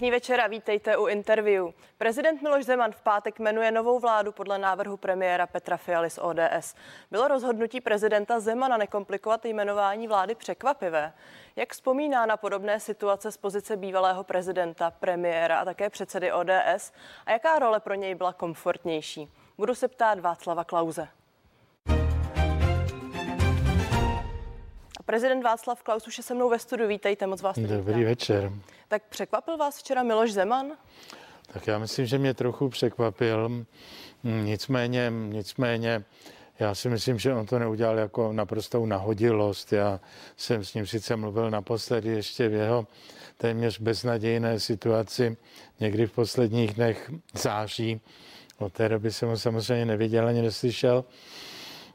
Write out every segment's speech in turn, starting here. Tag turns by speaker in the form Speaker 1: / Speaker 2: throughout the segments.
Speaker 1: Pěkný večer a vítejte u interview. Prezident Miloš Zeman v pátek jmenuje novou vládu podle návrhu premiéra Petra Fialy z ODS. Bylo rozhodnutí prezidenta Zemana nekomplikovat jmenování vlády překvapivé. Jak vzpomíná na podobné situace z pozice bývalého prezidenta, premiéra a také předsedy ODS a jaká role pro něj byla komfortnější? Budu se ptát Václava Klauze. Prezident Václav Klaus už je se mnou ve studiu. Vítejte, moc vás
Speaker 2: Dobrý vítám. večer.
Speaker 1: Tak překvapil vás včera Miloš Zeman?
Speaker 2: Tak já myslím, že mě trochu překvapil. Nicméně, nicméně, já si myslím, že on to neudělal jako naprostou nahodilost. Já jsem s ním sice mluvil naposledy ještě v jeho téměř beznadějné situaci někdy v posledních dnech září. Od té doby jsem ho samozřejmě neviděl ani neslyšel.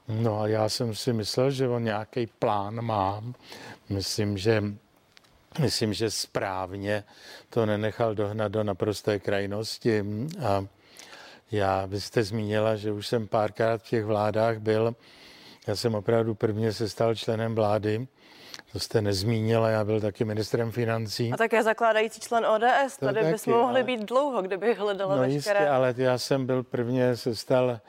Speaker 2: No a já jsem si myslel, že on nějaký plán má. Myslím, že myslím, že správně to nenechal dohnat do naprosté krajnosti. A já, vy jste zmínila, že už jsem párkrát v těch vládách byl. Já jsem opravdu prvně se stal členem vlády. To jste nezmínila, já byl taky ministrem financí.
Speaker 1: A také zakládající člen ODS. To Tady taky, bychom mohli ale... být dlouho, kdyby hledala
Speaker 2: no
Speaker 1: veškeré...
Speaker 2: jistě, ale já jsem byl prvně se stal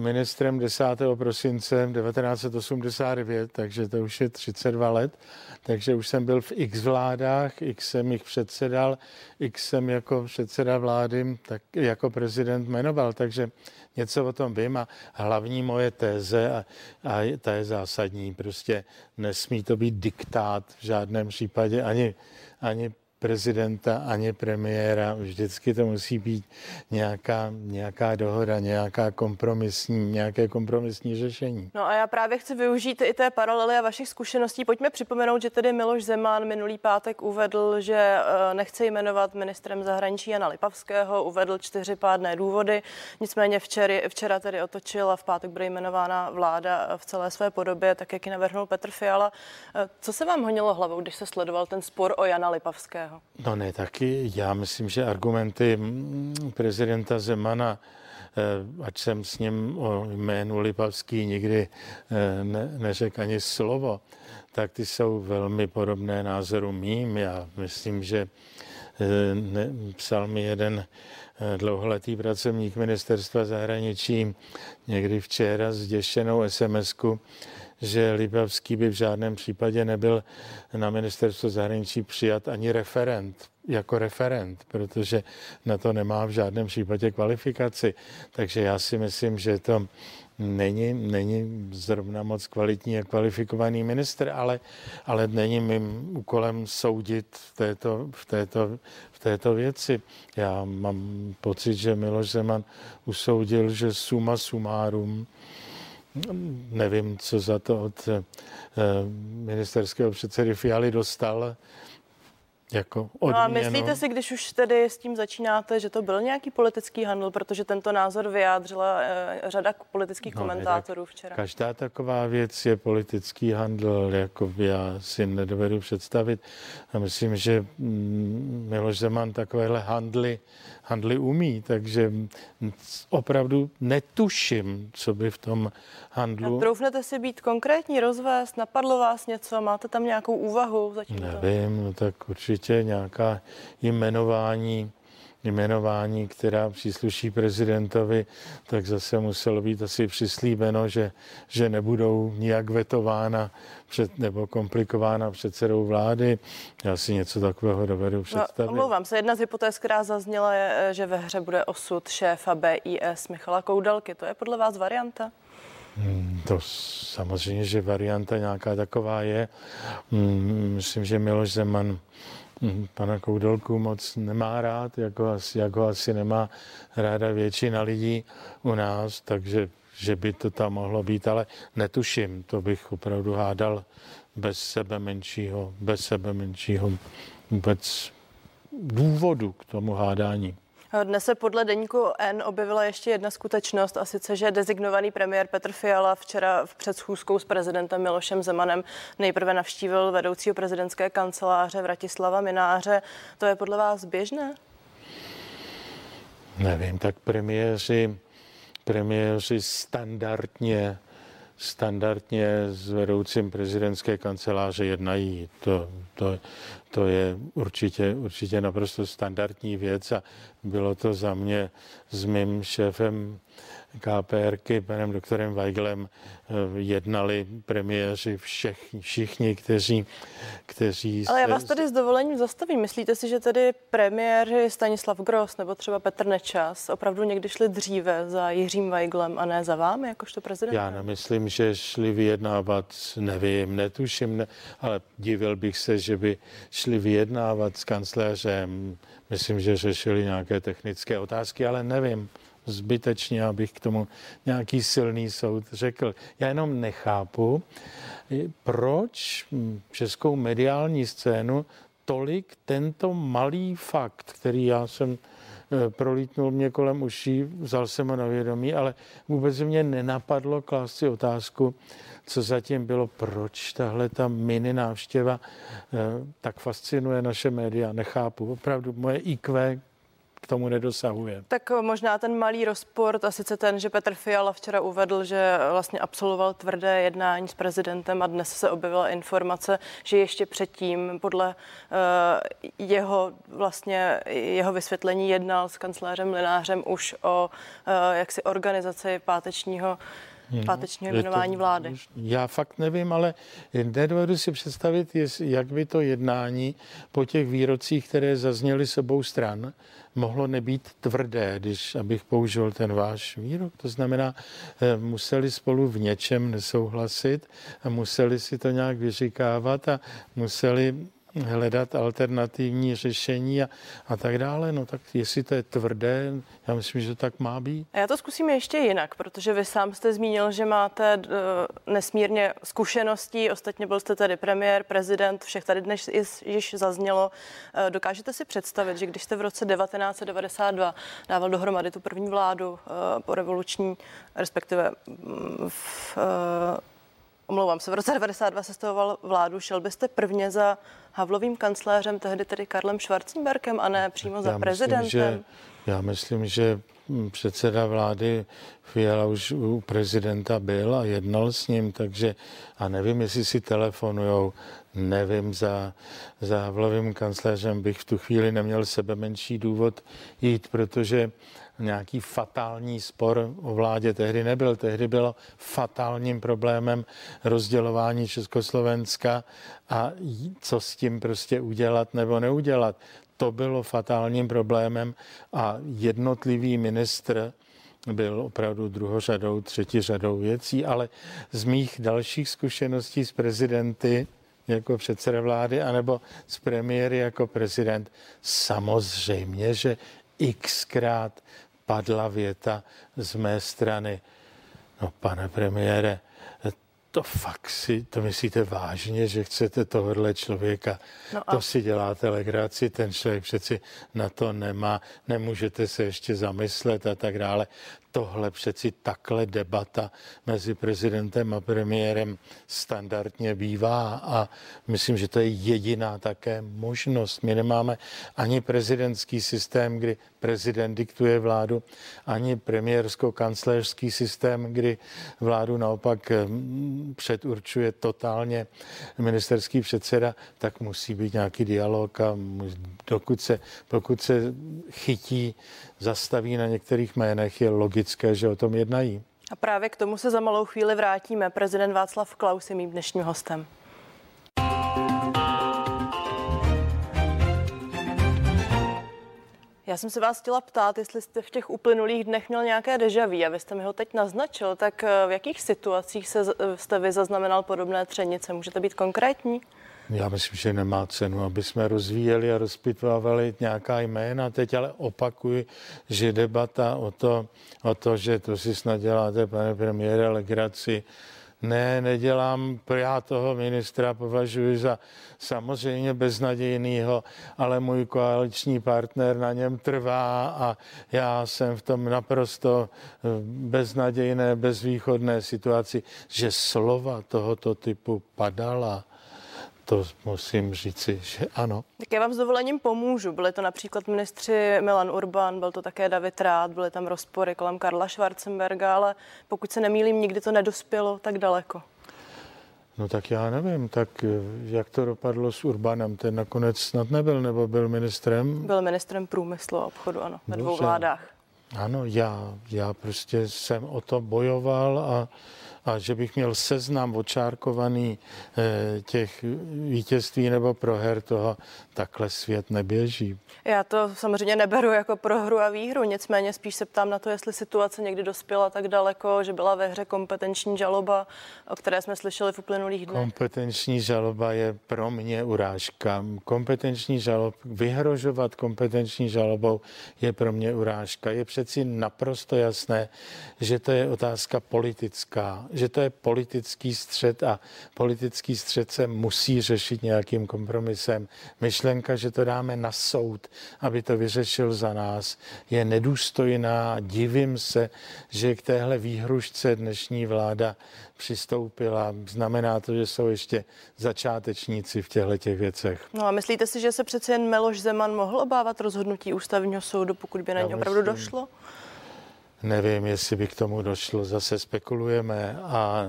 Speaker 2: ministrem 10. prosince 1989, takže to už je 32 let, takže už jsem byl v x vládách, x jsem jich předsedal, x jsem jako předseda vlády, tak jako prezident jmenoval, takže něco o tom vím a hlavní moje téze, a, a ta je zásadní, prostě nesmí to být diktát v žádném případě ani, ani prezidenta ani premiéra. Vždycky to musí být nějaká, nějaká dohoda, nějaká kompromisní, nějaké kompromisní řešení.
Speaker 1: No a já právě chci využít i té paralely a vašich zkušeností. Pojďme připomenout, že tedy Miloš Zeman minulý pátek uvedl, že eh, nechce jmenovat ministrem zahraničí Jana Lipavského, uvedl čtyři pádné důvody. Nicméně včera, včera tedy otočil a v pátek bude jmenována vláda v celé své podobě, tak jak ji navrhnul Petr Fiala. Eh, co se vám honilo hlavou, když se sledoval ten spor o Jana Lipavského? Jiného?
Speaker 2: No ne, taky já myslím, že argumenty prezidenta Zemana eh, ať jsem s ním o jménu Lipavský nikdy eh, ne, neřekl ani slovo, tak ty jsou velmi podobné názoru mým. Já myslím, že ne, psal mi jeden dlouholetý pracovník ministerstva zahraničí někdy včera zděšenou SMS-ku, že Libavský by v žádném případě nebyl na ministerstvo zahraničí přijat ani referent, jako referent, protože na to nemá v žádném případě kvalifikaci. Takže já si myslím, že to není, není zrovna moc kvalitní a kvalifikovaný minister, ale, ale není mým úkolem soudit v této, v, této, v této věci. Já mám pocit, že Miloš Zeman usoudil, že suma sumárum nevím, co za to od eh, ministerského předsedy Fialy dostal, jako odměnu. No a
Speaker 1: myslíte si, když už tedy s tím začínáte, že to byl nějaký politický handl, protože tento názor vyjádřila e, řada politických no, komentátorů včera?
Speaker 2: Každá taková věc je politický handl, jako já si nedovedu představit. A myslím, že mm, Miloš Zeman takovéhle handly, handly umí, takže opravdu netuším, co by v tom handlu...
Speaker 1: A troufnete si být konkrétní, rozvést, napadlo vás něco, máte tam nějakou úvahu?
Speaker 2: Zatím Nevím, no tak určitě určitě nějaká jmenování, jmenování, která přísluší prezidentovi, tak zase muselo být asi přislíbeno, že, že nebudou nijak vetována před, nebo komplikována předsedou vlády. Já si něco takového dovedu no, představit.
Speaker 1: No, omlouvám se, jedna z hypotéz, která zazněla, je, že ve hře bude osud šéfa BIS Michala Koudelky. To je podle vás varianta?
Speaker 2: Hmm, to samozřejmě, že varianta nějaká taková je. Hmm, myslím, že Miloš Zeman pana Koudelku moc nemá rád, jako asi, jako asi nemá ráda většina lidí u nás, takže že by to tam mohlo být, ale netuším, to bych opravdu hádal bez sebe menšího, bez sebe menšího vůbec důvodu k tomu hádání.
Speaker 1: Dnes se podle deníku N objevila ještě jedna skutečnost a sice, že dezignovaný premiér Petr Fiala včera v předschůzkou s prezidentem Milošem Zemanem nejprve navštívil vedoucího prezidentské kanceláře Vratislava Mináře. To je podle vás běžné?
Speaker 2: Nevím, tak premiéři, premiéři standardně standardně s vedoucím prezidentské kanceláře jednají. To, to, to je určitě, určitě naprosto standardní věc a bylo to za mě s mým šéfem KPRky, panem doktorem Weiglem, eh, jednali premiéři všech, všichni, kteří, kteří...
Speaker 1: Ale já vás tady s dovolením zastavím. Myslíte si, že tedy premiéři Stanislav Gross nebo třeba Petr Nečas opravdu někdy šli dříve za Jiřím Weiglem a ne za vámi, jakožto prezident?
Speaker 2: Já nemyslím, že šli vyjednávat, nevím, netuším, ne, ale divil bych se, že by šli vyjednávat s kancléřem. Myslím, že řešili nějaké technické otázky, ale nevím zbytečně, abych k tomu nějaký silný soud řekl. Já jenom nechápu, proč českou mediální scénu tolik tento malý fakt, který já jsem eh, prolítnul mě kolem uší, vzal jsem ho na vědomí, ale vůbec mě nenapadlo klást si otázku, co zatím bylo, proč tahle ta mini návštěva eh, tak fascinuje naše média. Nechápu. Opravdu moje IQ k tomu nedosahuje.
Speaker 1: Tak možná ten malý rozpor, a sice ten, že Petr Fiala včera uvedl, že vlastně absolvoval tvrdé jednání s prezidentem a dnes se objevila informace, že ještě předtím podle uh, jeho vlastně jeho vysvětlení jednal s kancléřem Linářem už o uh, jaksi organizaci pátečního hmm. Pátečního jmenování vlády.
Speaker 2: Já fakt nevím, ale nedovedu si představit, jak by to jednání po těch výrocích, které zazněly sebou stran, mohlo nebýt tvrdé, když, abych použil ten váš výrok. To znamená, eh, museli spolu v něčem nesouhlasit a museli si to nějak vyříkávat a museli hledat alternativní řešení a, a tak dále. No tak jestli to je tvrdé, já myslím, že to tak má být.
Speaker 1: A já to zkusím ještě jinak, protože vy sám jste zmínil, že máte uh, nesmírně zkušeností, ostatně byl jste tady premiér, prezident, všech tady dnes již zaznělo. Uh, dokážete si představit, že když jste v roce 1992 dával dohromady tu první vládu uh, po revoluční, respektive mm, v, omlouvám se, v roce 92 sestavoval vládu, šel byste prvně za Havlovým kancléřem, tehdy tedy Karlem Schwarzenbergem a ne přímo já za prezidentem?
Speaker 2: Myslím, že, já myslím, že předseda vlády Fiala už u prezidenta byl a jednal s ním, takže a nevím, jestli si telefonujou, nevím, za, za Havlovým kancléřem bych v tu chvíli neměl sebe menší důvod jít, protože nějaký fatální spor o vládě tehdy nebyl. Tehdy bylo fatálním problémem rozdělování Československa a co s tím prostě udělat nebo neudělat. To bylo fatálním problémem a jednotlivý ministr byl opravdu druhořadou, třetí řadou věcí, ale z mých dalších zkušeností s prezidenty jako předseda vlády, anebo s premiéry jako prezident, samozřejmě, že xkrát padla věta z mé strany. No, pane premiére, to fakt si, to myslíte vážně, že chcete tohohle člověka, no a... to si děláte legraci, ten člověk přeci na to nemá, nemůžete se ještě zamyslet a tak dále tohle přeci takhle debata mezi prezidentem a premiérem standardně bývá a myslím, že to je jediná také možnost. My nemáme ani prezidentský systém, kdy prezident diktuje vládu, ani premiérsko-kancléřský systém, kdy vládu naopak hm, předurčuje totálně ministerský předseda, tak musí být nějaký dialog a dokud se, pokud se chytí, zastaví na některých jménech, je logické, že o tom jednají.
Speaker 1: A právě k tomu se za malou chvíli vrátíme. Prezident Václav Klaus je mým dnešním hostem. Já jsem se vás chtěla ptát, jestli jste v těch uplynulých dnech měl nějaké dejaví a vy jste mi ho teď naznačil, tak eh, v jakých situacích se, jste vy zaznamenal podobné třenice? Můžete být konkrétní?
Speaker 2: Já myslím, že nemá cenu, aby jsme rozvíjeli a rozpitvávali nějaká jména. Teď ale opakuji, že debata o to, o to že to si snad děláte, pane premiére, legraci, ne, nedělám, já toho ministra považuji za samozřejmě beznadějnýho, ale můj koaliční partner na něm trvá a já jsem v tom naprosto eh, beznadějné, bezvýchodné situaci, že slova tohoto typu padala to musím říci, že ano.
Speaker 1: Tak já vám s dovolením pomůžu. Byli to například ministři Milan Urban, byl to také David Rád, byly tam rozpory kolem Karla Schwarzenberga, ale pokud se nemýlím, nikdy to nedospělo tak daleko.
Speaker 2: No tak já nevím, tak eh, jak to dopadlo s Urbanem? Ten nakonec snad nebyl, nebo byl ministrem?
Speaker 1: Byl ministrem průmyslu a obchodu, ano, ve dvou vládách.
Speaker 2: Ano, já, já prostě jsem o to bojoval a a že bych měl seznam očárkovaný eh, těch vítězství nebo proher, toho takhle svět neběží.
Speaker 1: Já to samozřejmě neberu jako prohru a výhru, nicméně spíš se ptám na to, jestli situace někdy dospěla tak daleko, že byla ve hře kompetenční žaloba, o které jsme slyšeli v uplynulých dnech.
Speaker 2: Kompetenční žaloba je pro mě urážka. Kompetenční žalob, vyhrožovat kompetenční žalobou je pro mě urážka. Je přeci naprosto jasné, že to je otázka politická že to je politický střed a politický střed se musí řešit nějakým kompromisem. Myšlenka, že to dáme na soud, aby to vyřešil za nás, je nedůstojná. Divím se, že k téhle výhrušce dnešní vláda přistoupila. Znamená to, že jsou ještě začátečníci v těchto těch věcech.
Speaker 1: No a myslíte si, že se přece jen Meloš Zeman mohl obávat rozhodnutí ústavního soudu, pokud by na ně opravdu došlo?
Speaker 2: Nevím, jestli by k tomu došlo, zase spekulujeme a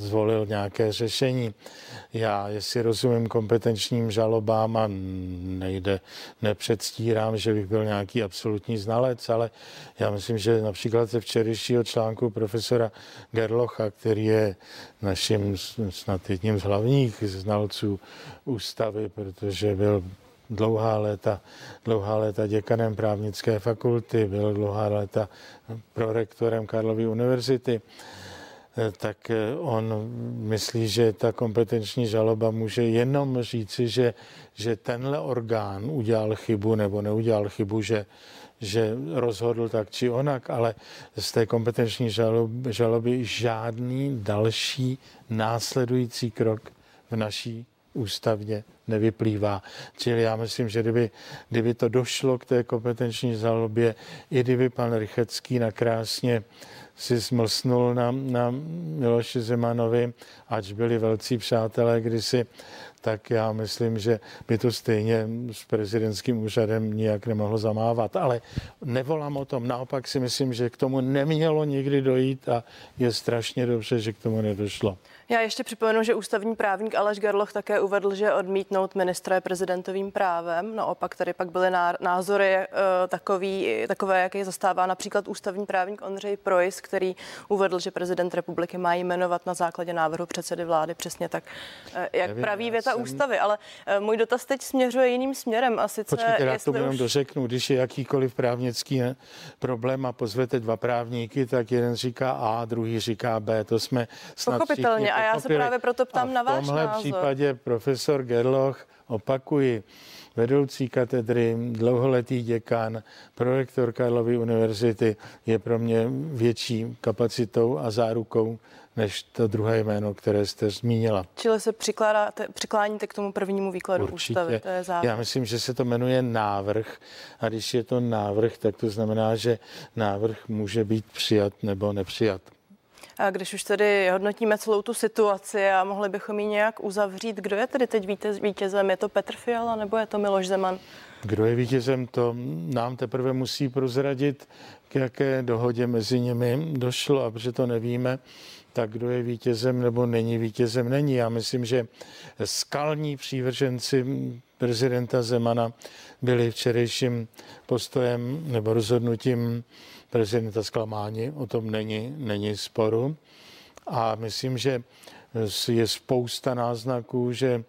Speaker 2: zvolil nějaké řešení. Já, jestli rozumím kompetenčním žalobám a nejde, nepředstírám, že bych byl nějaký absolutní znalec, ale já myslím, že například ze včerejšího článku profesora Gerlocha, který je naším snad jedním z hlavních znalců ústavy, protože byl dlouhá léta, dlouhá léta děkanem právnické fakulty, byl dlouhá léta prorektorem Karlovy univerzity, eh, tak eh, on myslí, že ta kompetenční žaloba může jenom říci, že, že tenhle orgán udělal chybu nebo neudělal chybu, že, že rozhodl tak či onak, ale z té kompetenční žaloby, žaloby žádný další následující krok v naší ústavně nevyplývá. Čili já myslím, že kdyby, kdyby to došlo k té kompetenční žalobě, i kdyby pan Rychecký nakrásně si smlsnul na, na Miloši Zemanovi, ač byli velcí přátelé kdysi, tak já myslím, že by to stejně s prezidentským úřadem nijak nemohlo zamávat. Ale nevolám o tom, naopak si myslím, že k tomu nemělo nikdy dojít a je strašně dobře, že k tomu nedošlo.
Speaker 1: Já ještě připomenu, že ústavní právník Aleš Garloch také uvedl, že odmítnout ministra je prezidentovým právem. Naopak tady pak byly názory uh, takový, takové, jaké zastává například ústavní právník Ondřej Projs, který uvedl, že prezident republiky má jmenovat na základě návrhu předsedy vlády přesně tak, uh, jak Nevím, praví věta jsem... ústavy. Ale uh, můj dotaz teď směřuje jiným směrem. A sice,
Speaker 2: Počkejte, já to jenom už... dořeknu. Když je jakýkoliv právnický problém a pozvete dva právníky, tak jeden říká A, druhý říká B. To jsme snad
Speaker 1: Pochopitelně a já se právě proto ptám na váš
Speaker 2: V tomhle
Speaker 1: názor.
Speaker 2: případě profesor Gerloch, opakuji, vedoucí katedry, dlouholetý děkan, prorektor Karlovy univerzity je pro mě větší kapacitou a zárukou než to druhé jméno, které jste zmínila.
Speaker 1: Čili se přikládáte, přikláníte k tomu prvnímu výkladu Určitě. ústavy, to je závěr.
Speaker 2: Já myslím, že se to jmenuje návrh a když je to návrh, tak to znamená, že návrh může být přijat nebo nepřijat.
Speaker 1: A když už tedy hodnotíme celou tu situaci a mohli bychom ji nějak uzavřít, kdo je tedy teď vítěz, vítězem? Je to Petr Fiala nebo je to Miloš Zeman?
Speaker 2: Kdo je vítězem, to nám teprve musí prozradit, k jaké dohodě mezi nimi došlo, a protože to nevíme, tak kdo je vítězem nebo není vítězem, není. Já myslím, že skalní přívrženci prezidenta Zemana byli včerejším postojem nebo rozhodnutím prezidenta zklamáni, o tom není, není sporu. A myslím, že je spousta náznaků, že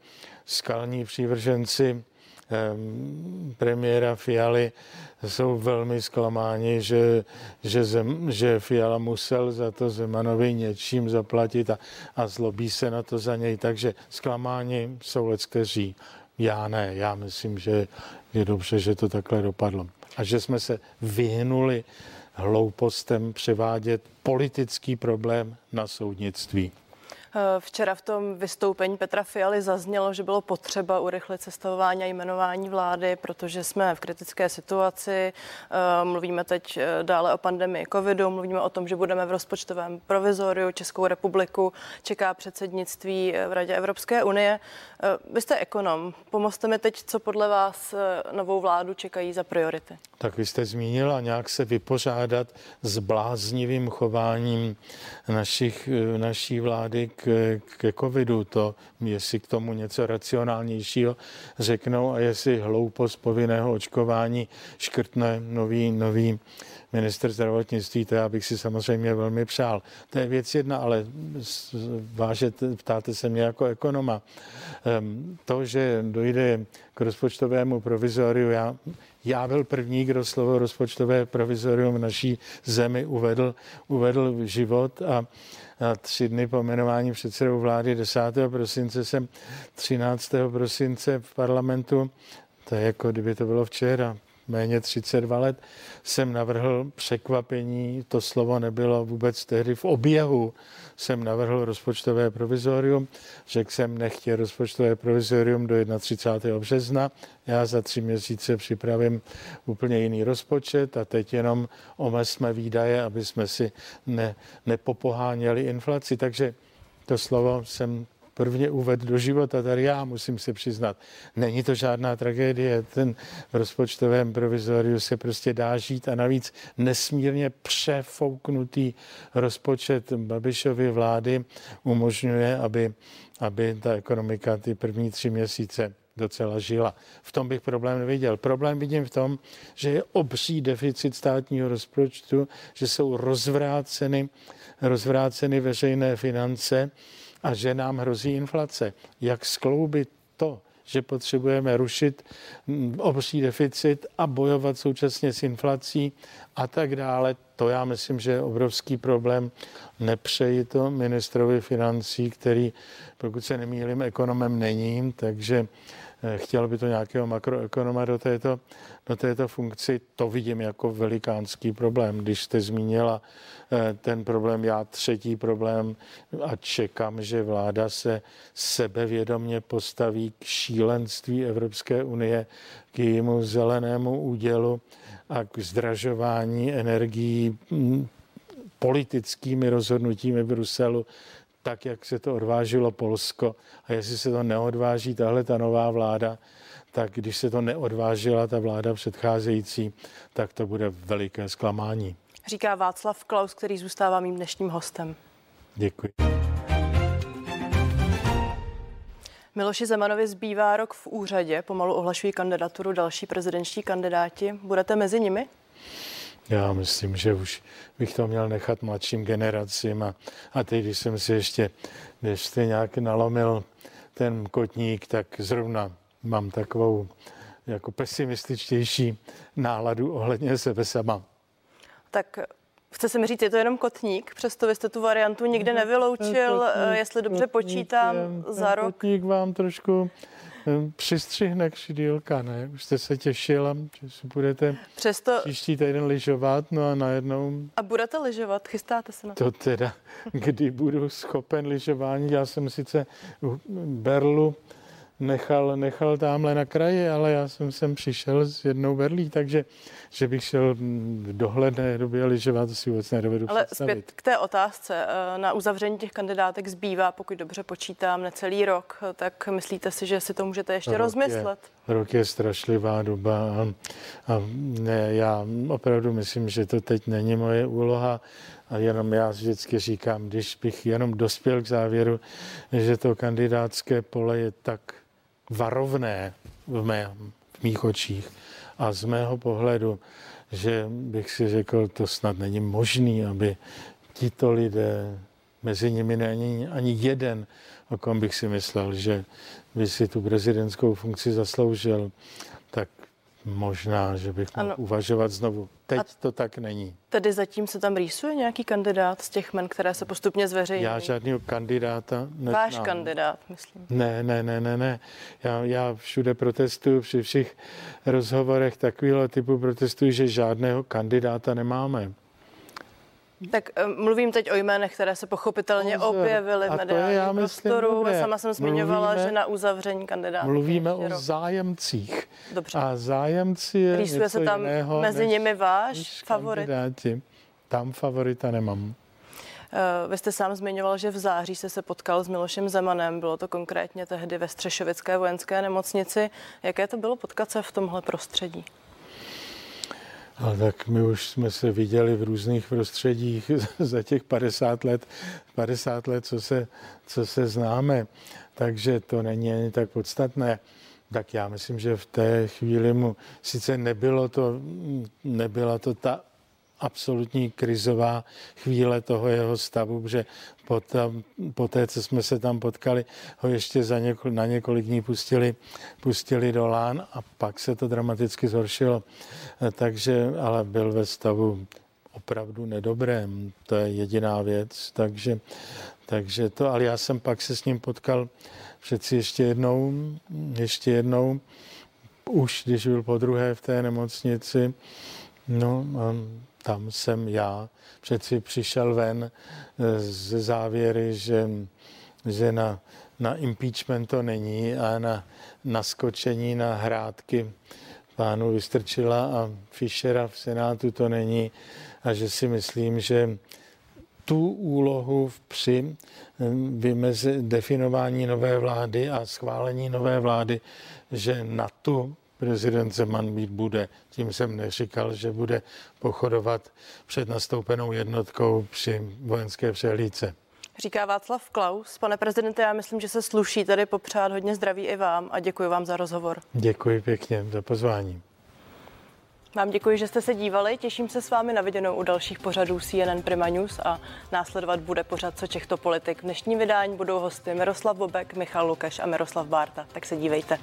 Speaker 2: skalní přívrženci premiéra Fialy jsou velmi zklamáni, že, že, zem, že Fiala musel za to Zemanovi něčím zaplatit a, a zlobí se na to za něj. Takže zklamáni jsou lec, kteří. Já ne, já myslím, že je dobře, že to takhle dopadlo. A že jsme se vyhnuli hloupostem převádět politický problém na soudnictví.
Speaker 1: Včera v tom vystoupení Petra Fialy zaznělo, že bylo potřeba urychlit sestavování a jmenování vlády, protože jsme v kritické situaci. Mluvíme teď dále o pandemii covidu, mluvíme o tom, že budeme v rozpočtovém provizoriu. Českou republiku čeká předsednictví v Radě Evropské unie. Vy jste ekonom. Pomozte mi teď, co podle vás novou vládu čekají za priority.
Speaker 2: Tak vy jste zmínil a nějak se vypořádat s bláznivým chováním našich, naší vlády k, ke covidu. To, jestli k tomu něco racionálnějšího řeknou a jestli hloupost povinného očkování škrtne nový, nový minister zdravotnictví, to já bych si samozřejmě velmi přál. To je věc jedna, ale vážet, ptáte se mě jako ekonoma. Ehm, to, že dojde k rozpočtovému provizoriu, já, já byl první, kdo slovo rozpočtové provizorium naší zemi uvedl, uvedl v život a a tři dny po jmenování předsedou vlády 10. prosince jsem 13. prosince v parlamentu, to je jako kdyby to bylo včera, méně 32 let, jsem navrhl překvapení, to slovo nebylo vůbec tehdy v oběhu, jsem navrhl rozpočtové provizorium, řekl jsem, nechtě rozpočtové provizorium do 31. března, já za tři měsíce připravím úplně jiný rozpočet a teď jenom omezme výdaje, aby jsme si ne, nepopoháněli inflaci. Takže to slovo jsem prvně uved do života, tady já musím se přiznat. Není to žádná tragédie, ten v rozpočtovém provizoriu se prostě dá žít a navíc nesmírně přefouknutý rozpočet Babišovy vlády umožňuje, aby, aby ta ekonomika ty první tři měsíce docela žila. V tom bych problém neviděl. Problém vidím v tom, že je obří deficit státního rozpočtu, že jsou rozvráceny, rozvráceny veřejné finance a že nám hrozí inflace. Jak skloubit to, že potřebujeme rušit mm, obří deficit a bojovat současně s inflací a tak dále. To já myslím, že je obrovský problém. Nepřeji to ministrovi financí, který, pokud se nemýlím, ekonomem není, takže Eh, chtěl by to nějakého makroekonoma do této, do této funkci. To vidím jako velikánský problém. Když jste zmínila eh, ten problém, já třetí problém a čekám, že vláda se sebevědomně postaví k šílenství Evropské unie, k jejímu zelenému údělu a k zdražování energií politickými rozhodnutími Bruselu tak, jak se to odvážilo Polsko. A jestli se to neodváží tahle ta nová vláda, tak když se to neodvážila ta vláda předcházející, tak to bude veliké zklamání.
Speaker 1: Říká Václav Klaus, který zůstává mým dnešním hostem.
Speaker 2: Děkuji.
Speaker 1: Miloši Zemanovi zbývá rok v úřadě, pomalu ohlašují kandidaturu další prezidentští kandidáti. Budete mezi nimi?
Speaker 2: Já myslím, že už bych to měl nechat mladším generacím a, a teď, když jsem si ještě, když jste nějak nalomil ten kotník, tak zrovna mám takovou jako pesimističtější náladu ohledně sebe sama.
Speaker 1: Tak Chce se mi říct, je to jenom kotník, přesto vy jste tu variantu nikde nevyloučil, kotník, jestli dobře kotník, počítám, za rok.
Speaker 2: Kotník vám trošku přistřihne křidílka, ne? Už jste se těšila, že si budete Přesto... příští týden lyžovat, no a najednou...
Speaker 1: A budete lyžovat? Chystáte se na
Speaker 2: to? To teda, kdy budu schopen lyžování, já jsem sice Berlu nechal, nechal tamhle na kraji, ale já jsem sem přišel s jednou berlí, takže že bych šel v dohledné době lyžovat, to si vůbec nedovedu
Speaker 1: Ale
Speaker 2: představit.
Speaker 1: zpět k té otázce. Eh, na uzavření těch kandidátek zbývá, pokud dobře počítám, necelý rok, tak myslíte si, že si to můžete ještě rok rozmyslet?
Speaker 2: Je, rok je strašlivá doba a, a ne, já opravdu myslím, že to teď není moje úloha a jenom já vždycky říkám, když bych jenom dospěl k závěru, že to kandidátské pole je tak varovné v, mé, v mých očích. A z mého pohledu, že bych si řekl, to snad není možný, aby tito lidé, mezi nimi není ani jeden, o kom bych si myslel, že by si tu prezidentskou funkci zasloužil, tak Možná, že bych mohl ano. uvažovat znovu. Teď A to tak není.
Speaker 1: Tedy zatím se tam rýsuje nějaký kandidát z těch men, které se postupně zveřejní?
Speaker 2: Já žádného kandidáta
Speaker 1: neznám. Váš kandidát, myslím.
Speaker 2: Ne, ne, ne, ne, ne. Já, já všude protestuju, při všech rozhovorech takového typu protestuji, že žádného kandidáta nemáme.
Speaker 1: Tak eh, mluvím teď o jménech, které se pochopitelně Pozor. objevily v mediálním prostoru. Sama jsem zmiňovala, mluvíme, že na uzavření kandidátů.
Speaker 2: Mluvíme o zájemcích. Dobře. A zájemci je Rýsuje se tam jiného,
Speaker 1: mezi nimi váš favorit? Kandidáti.
Speaker 2: Tam favorita nemám.
Speaker 1: Eh, vy jste sám zmiňoval, že v září se se potkal s Milošem Zemanem. Bylo to konkrétně tehdy ve Střešovické vojenské nemocnici. Jaké to bylo potkat se v tomhle prostředí?
Speaker 2: Ale tak my už jsme se viděli v různých prostředích za těch 50 let, 50 let, co se, co se známe, takže to není ani tak podstatné. Tak já myslím, že v té chvíli mu sice nebylo to, nebyla to ta absolutní krizová chvíle toho jeho stavu, že po, tam, po té, co jsme se tam potkali, ho ještě za něko, na několik dní pustili, pustili do lán a pak se to dramaticky zhoršilo. Takže, ale byl ve stavu opravdu nedobrém. To je jediná věc. Takže, takže to, ale já jsem pak se s ním potkal přeci ještě jednou, ještě jednou, už když byl po druhé v té nemocnici, no a tam jsem já. Přeci přišel ven eh, ze závěry, že, že na, na impeachment to není a na naskočení na hrádky pánu Vystrčila a Fischera v Senátu to není. A že si myslím, že tu úlohu při eh, vymezi, definování nové vlády a schválení nové vlády, že na tu prezident Zeman mít bude. Tím jsem neříkal, že bude pochodovat před nastoupenou jednotkou při vojenské přehlídce.
Speaker 1: Říká Václav Klaus. Pane prezidente, já myslím, že se sluší tady popřát hodně zdraví i vám a děkuji vám za rozhovor.
Speaker 2: Děkuji pěkně za pozvání.
Speaker 1: Vám děkuji, že jste se dívali. Těším se s vámi na viděnou u dalších pořadů CNN Prima News a následovat bude pořad Co Čechto politik. V dnešním vydání budou hosty Miroslav Bobek, Michal Lukáš a Miroslav Bárta. Tak se dívejte.